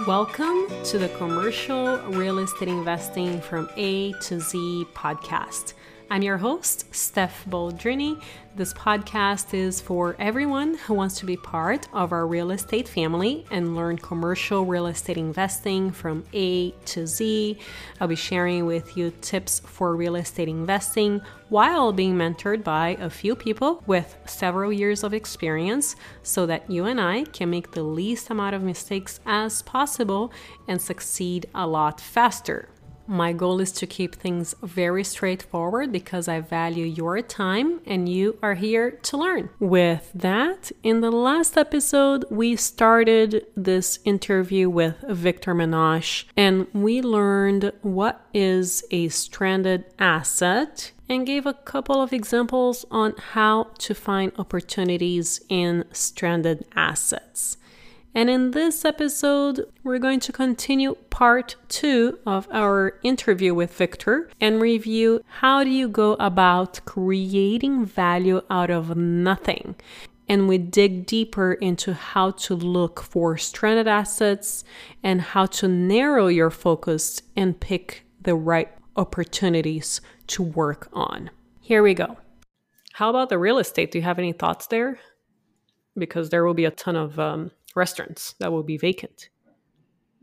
Welcome to the Commercial Real Estate Investing from A to Z podcast. I'm your host, Steph Baldrini. This podcast is for everyone who wants to be part of our real estate family and learn commercial real estate investing from A to Z. I'll be sharing with you tips for real estate investing while being mentored by a few people with several years of experience so that you and I can make the least amount of mistakes as possible and succeed a lot faster. My goal is to keep things very straightforward because I value your time and you are here to learn. With that, in the last episode, we started this interview with Victor Menasce and we learned what is a stranded asset and gave a couple of examples on how to find opportunities in stranded assets. And in this episode, we're going to continue part two of our interview with Victor and review how do you go about creating value out of nothing. And we dig deeper into how to look for stranded assets and how to narrow your focus and pick the right opportunities to work on. Here we go. How about the real estate? Do you have any thoughts there? Because there will be a ton of um, restaurants that will be vacant?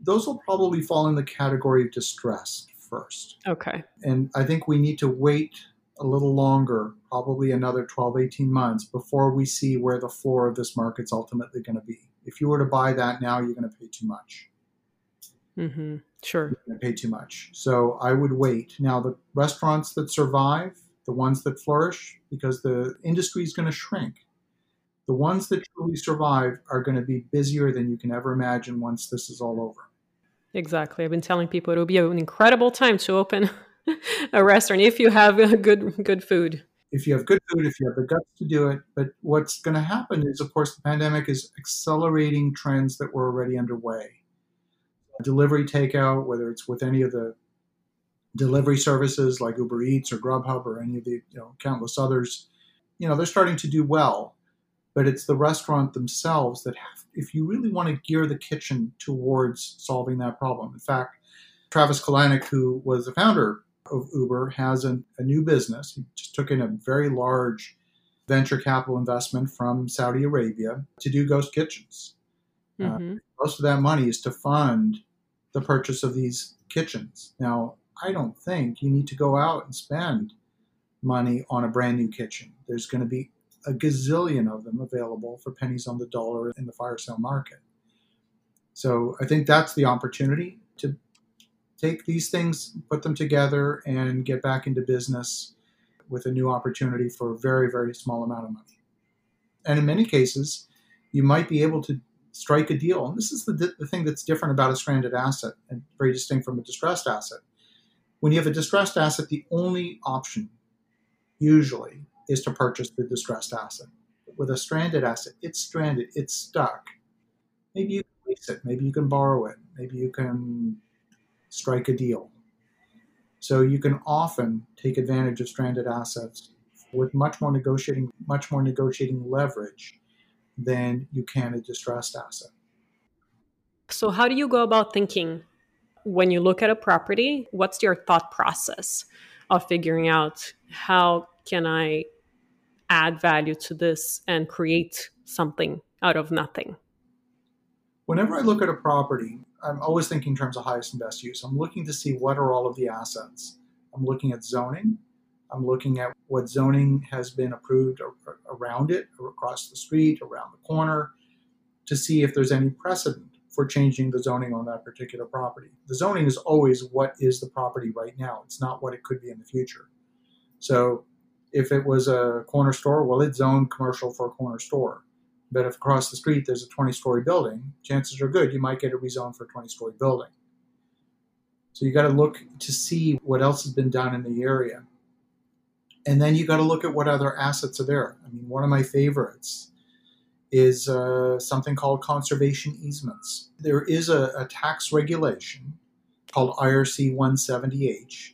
Those will probably fall in the category of distressed first. Okay. And I think we need to wait a little longer, probably another 12, 18 months, before we see where the floor of this market's ultimately going to be. If you were to buy that now, you're going to pay too much. Mm-hmm. Sure. You're going to pay too much. So I would wait. Now, the restaurants that survive, the ones that flourish, because the industry is going to shrink the ones that truly survive are going to be busier than you can ever imagine once this is all over. Exactly. I've been telling people it'll be an incredible time to open a restaurant if you have good good food. If you have good food, if you have the guts to do it. But what's going to happen is, of course, the pandemic is accelerating trends that were already underway. Delivery takeout, whether it's with any of the delivery services like Uber Eats or Grubhub or any of the you know, countless others, you know, they're starting to do well but it's the restaurant themselves that have, if you really want to gear the kitchen towards solving that problem. In fact, Travis Kalanick, who was the founder of Uber, has a, a new business. He just took in a very large venture capital investment from Saudi Arabia to do ghost kitchens. Uh, mm-hmm. Uh, most of that money is to fund the purchase of these kitchens. Now, I don't think you need to go out and spend money on a brand new kitchen. There's going to be a gazillion of them available for pennies on the dollar in the fire sale market. So I think that's the opportunity to take these things, put them together, and get back into business with a new opportunity for a very, very small amount of money. And in many cases, you might be able to strike a deal. And this is the, the thing that's different about a stranded asset and very distinct from a distressed asset. When you have a distressed asset, the only option usually is to purchase the distressed asset. With a stranded asset, it's stranded, it's stuck. Maybe you can lease it, maybe you can borrow it, maybe you can strike a deal. So you can often take advantage of stranded assets with much more negotiating, much more negotiating leverage than you can a distressed asset. So how do you go about thinking when you look at a property? What's your thought process of figuring out how can I add value to this and create something out of nothing? Whenever I look at a property, I'm always thinking in terms of highest and best use. I'm looking to see what are all of the assets. I'm looking at zoning. I'm looking at what zoning has been approved around it, across the street, around the corner, to see if there's any precedent for changing the zoning on that particular property. The zoning is always what is the property right now. It's not what it could be in the future. So if it was a corner store, well, it's zoned commercial for a corner store. But if across the street there's a 20 story building, chances are good you might get it rezoned for a 20 story building. So you got to look to see what else has been done in the area. And then you got to look at what other assets are there. I mean, one of my favorites is uh, something called conservation easements. There is a, a tax regulation called IRC 170H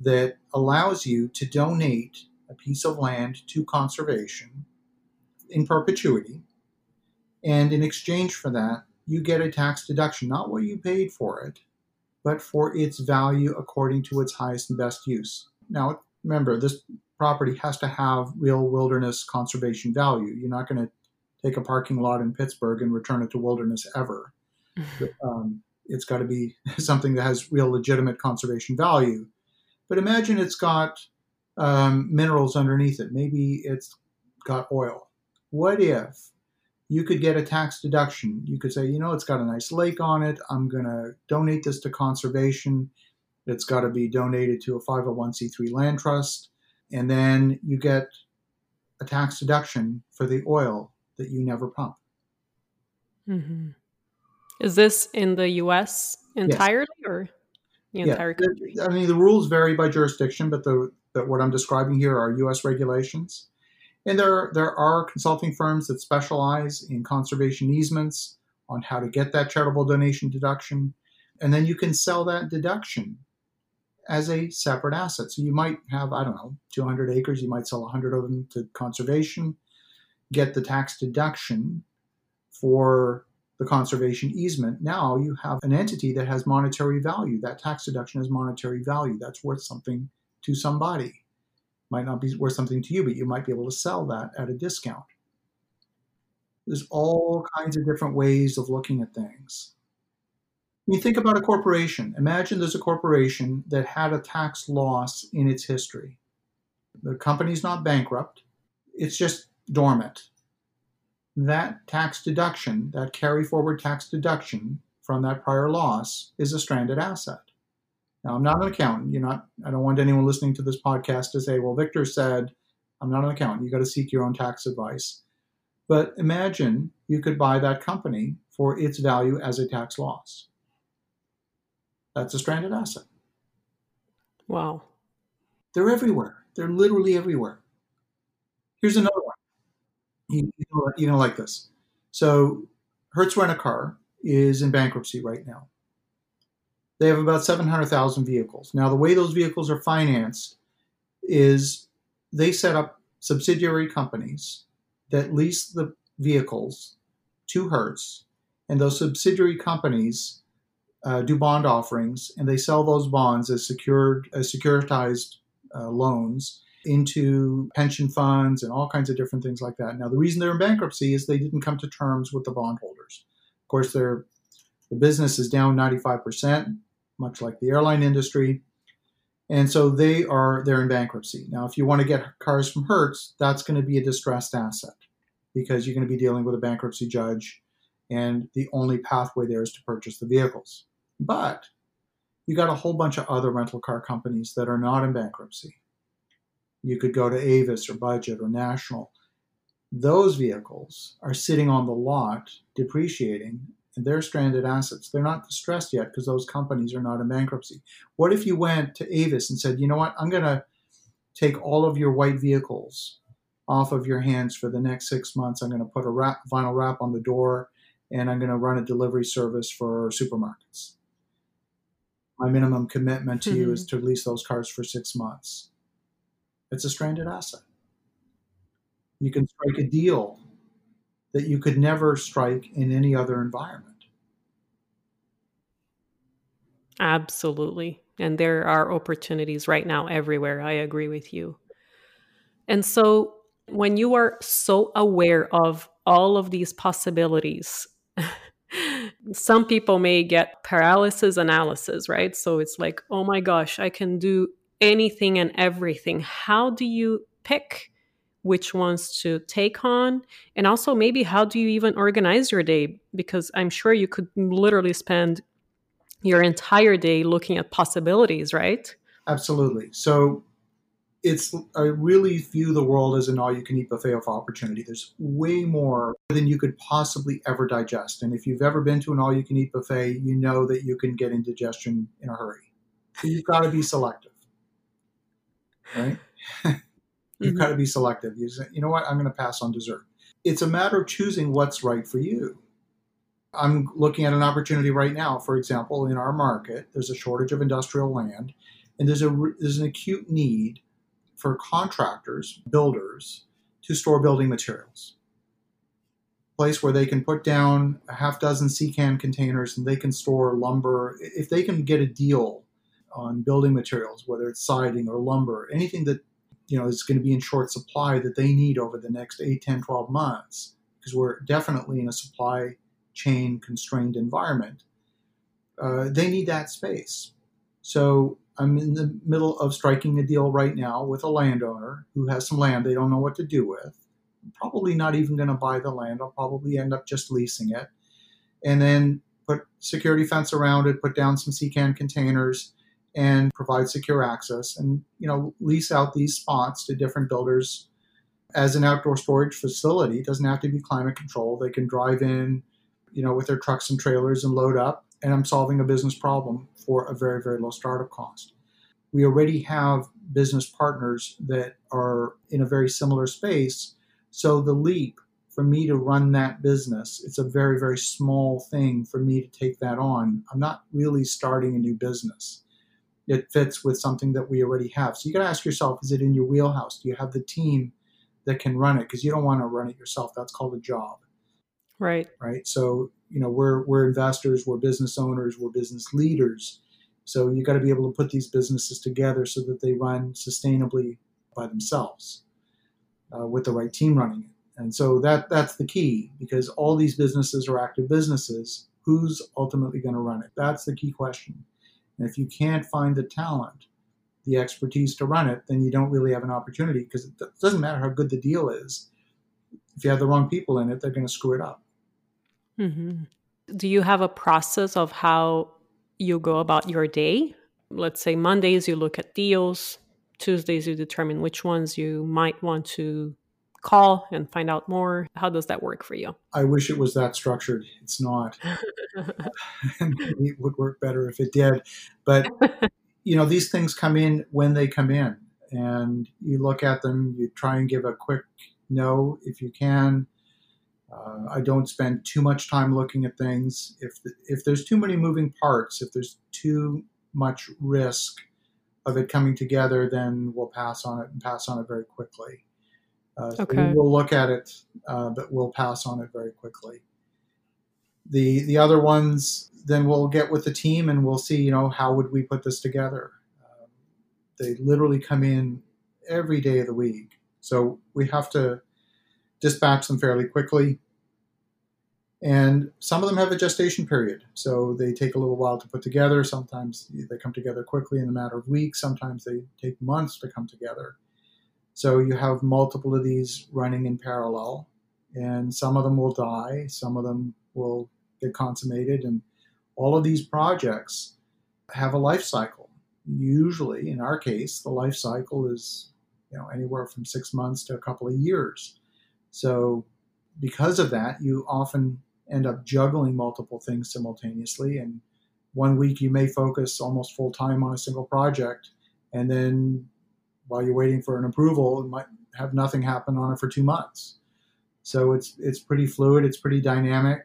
that allows you to donate a piece of land to conservation in perpetuity. And in exchange for that, you get a tax deduction, not what you paid for it, but for its value according to its highest and best use. Now, remember, this property has to have real wilderness conservation value. You're not going to take a parking lot in Pittsburgh and return it to wilderness ever. um, it's got to be something that has real legitimate conservation value. But imagine it's got um, minerals underneath it. Maybe it's got oil. What if you could get a tax deduction? You could say, you know, it's got a nice lake on it. I'm going to donate this to conservation. It's got to be donated to a 501c3 land trust. And then you get a tax deduction for the oil that you never pump. Mm-hmm. Is this in the U.S. entirely yes. or the yeah. entire country? I mean, the rules vary by jurisdiction, but the but what I'm describing here are U.S. regulations. And there, there are consulting firms that specialize in conservation easements on how to get that charitable donation deduction. And then you can sell that deduction as a separate asset. So you might have, I don't know, 200 acres, you might sell 100 of them to conservation, get the tax deduction for the conservation easement. Now you have an entity that has monetary value. That tax deduction has monetary value. That's worth something to somebody. Might not be worth something to you, but you might be able to sell that at a discount. There's all kinds of different ways of looking at things. When you think about a corporation, imagine there's a corporation that had a tax loss in its history. The company's not bankrupt, it's just dormant. That tax deduction, that carry forward tax deduction from that prior loss, is a stranded asset. Now, I'm not an accountant. You're not. I don't want anyone listening to this podcast to say, "Well, Victor said I'm not an accountant." You got to seek your own tax advice. But imagine you could buy that company for its value as a tax loss. That's a stranded asset. Wow. They're everywhere. They're literally everywhere. Here's another one. You, you, know, like this. So, Hertz Rent a Car is in bankruptcy right now. They have about 700,000 vehicles. Now, the way those vehicles are financed is they set up subsidiary companies that lease the vehicles to Hertz, and those subsidiary companies uh, do bond offerings, and they sell those bonds as secured as securitized uh, loans into pension funds and all kinds of different things like that. Now, the reason they're in bankruptcy is they didn't come to terms with the bondholders. Of course, their the business is down 95%, much like the airline industry. And so they are they're in bankruptcy. Now, if you want to get cars from Hertz, that's going to be a distressed asset because you're going to be dealing with a bankruptcy judge, and the only pathway there is to purchase the vehicles. But you got a whole bunch of other rental car companies that are not in bankruptcy. You could go to Avis or Budget or National. Those vehicles are sitting on the lot depreciating and they're stranded assets. They're not distressed yet because those companies are not in bankruptcy. What if you went to Avis and said, you know what, I'm going to take all of your white vehicles off of your hands for the next six months. I'm going to put a wrap, vinyl wrap on the door and I'm going to run a delivery service for supermarkets my minimum commitment to mm-hmm. you is mm-hmm. to lease those cars for six months. It's a stranded asset. You can strike a deal that you could never strike in any other environment. Absolutely. And there are opportunities right now everywhere. I agree with you. And so, when you are so aware of all of these possibilities, some people may get paralysis analysis, right? So it's like, oh my gosh, I can do anything and everything. How do you pick which ones to take on? And also, maybe how do you even organize your day? Because I'm sure you could literally spend your entire day looking at possibilities, right? Absolutely. So it's I really view the world as an all-you-can-eat buffet of opportunity. There's way more than you could possibly ever digest. And if you've ever been to an all-you-can-eat buffet, you know that you can get indigestion in a hurry. So you've got to be selective, right? you've mm-hmm. got to be selective. You say, you know what? I'm going to pass on dessert. It's a matter of choosing what's right for you. I'm looking at an opportunity right now. For example, in our market, there's a shortage of industrial land, and there's a there's an acute need for contractors, builders, to store building materials. place where they can put down a half dozen can containers and they can store lumber. If they can get a deal on building materials, whether it's siding or lumber, anything that you know is going to be in short supply that they need over the next 8, 10, 12 months, because we're definitely in a supply chain constrained environment, uh, they need that space. So I'm in the middle of striking a deal right now with a landowner who has some land they don't know what to do with. I'm probably not even going to buy the land. I'll probably end up just leasing it. And then put security fence around it, put down some sea can containers, and provide secure access and you know lease out these spots to different builders. As an outdoor storage facility it doesn't have to be climate controlled. They can drive in you know with their trucks and trailers and load up and i'm solving a business problem for a very very low startup cost. We already have business partners that are in a very similar space so the leap for me to run that business it's a very very small thing for me to take that on. I'm not really starting a new business it fits with something that we already have. So you got to ask yourself, is it in your wheelhouse? Do you have the team that can run it? Because you don't want to run it yourself. That's called a job. Right. Right. So, you know, we're, we're investors, we're business owners, we're business leaders. So you got to be able to put these businesses together so that they run sustainably by themselves uh, with the right team running it. And so that that's the key because all these businesses are active businesses. Who's ultimately going to run it? That's the key question. And if you can't find the talent, the expertise to run it, then you don't really have an opportunity because it doesn't matter how good the deal is. If you have the wrong people in it, they're going to screw it up. Mm-hmm. Do you have a process of how you go about your day? Let's say Mondays you look at deals, Tuesdays you determine which ones you might want to call and find out more? How does that work for you? I wish it was that structured. It's not. it would work better if it did. But, you know, these things come in when they come in. And you look at them, you try and give a quick no if you can. Uh, I don't spend too much time looking at things. If, if there's too many moving parts, if there's too much risk of it coming together, then we'll pass on it and pass on it very quickly. Uh, so okay. we'll look at it, uh, but we'll pass on it very quickly. The the other ones, then we'll get with the team and we'll see, you know, how would we put this together. Um, they literally come in every day of the week, so we have to dispatch them fairly quickly. And some of them have a gestation period, so they take a little while to put together. Sometimes they come together quickly in a matter of weeks. Sometimes they take months to come together. So you have multiple of these running in parallel, and some of them will die, some of them will get consummated, and all of these projects have a life cycle. Usually, in our case, the life cycle is you know anywhere from six months to a couple of years. So because of that, you often end up juggling multiple things simultaneously. And one week you may focus almost full time on a single project, and then while you're waiting for an approval, it might have nothing happen on it for two months. So it's it's pretty fluid, it's pretty dynamic.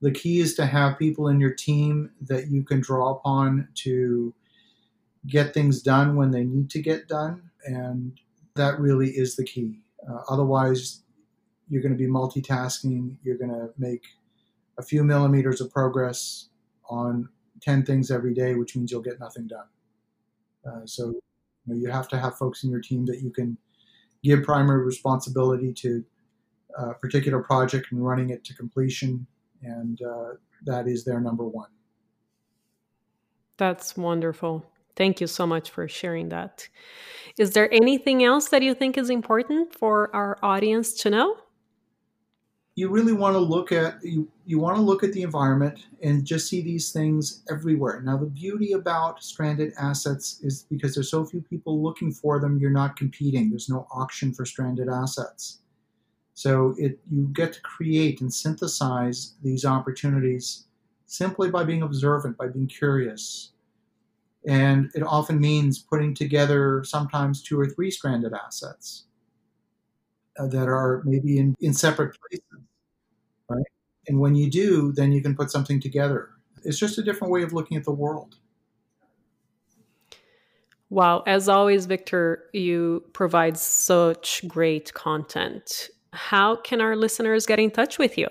The key is to have people in your team that you can draw upon to get things done when they need to get done, and that really is the key. Uh, otherwise, you're going to be multitasking. You're going to make a few millimeters of progress on 10 things every day, which means you'll get nothing done. Uh, so you, know, you have to have folks in your team that you can give primary responsibility to a particular project and running it to completion, and uh, that is their number one. That's wonderful. Thank you so much for sharing that. Is there anything else that you think is important for our audience to know? You really want to look at you, you want to look at the environment and just see these things everywhere. Now the beauty about stranded assets is because there's so few people looking for them, you're not competing. There's no auction for stranded assets. So it you get to create and synthesize these opportunities simply by being observant, by being curious. And it often means putting together sometimes two or three stranded assets uh, that are maybe in, in separate places? And when you do, then you can put something together. It's just a different way of looking at the world. Wow. As always, Victor, you provide such great content. how can our listeners get in touch with you?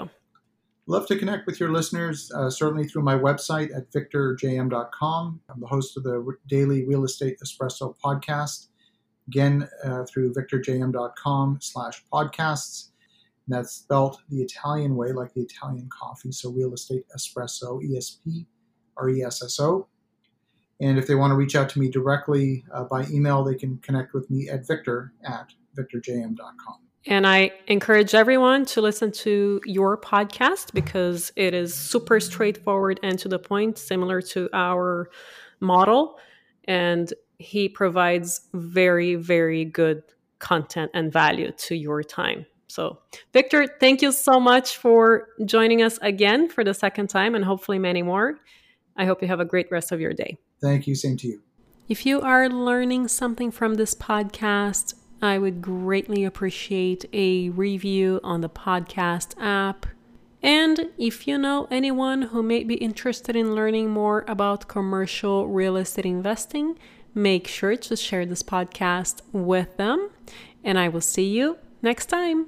Love to connect with your listeners, uh, certainly through my website at victorjm.com. I'm the host of the daily Real Estate Espresso podcast. Again, uh, through victorjm.com slash podcasts. And that's spelled the Italian way, like the Italian coffee. So Real Estate Espresso, ESP, R E S S O. And if they want to reach out to me directly uh, by email, they can connect with me at victor at victorjm.com. And I encourage everyone to listen to your podcast because it is super straightforward and to the point, similar to our model. And he provides very, very good content and value to your time. So, Victor, thank you so much for joining us again for the second time and hopefully many more. I hope you have a great rest of your day. Thank you. Same to you. If you are learning something from this podcast, I would greatly appreciate a review on the podcast app. And if you know anyone who may be interested in learning more about commercial real estate investing, make sure to share this podcast with them. And I will see you next time.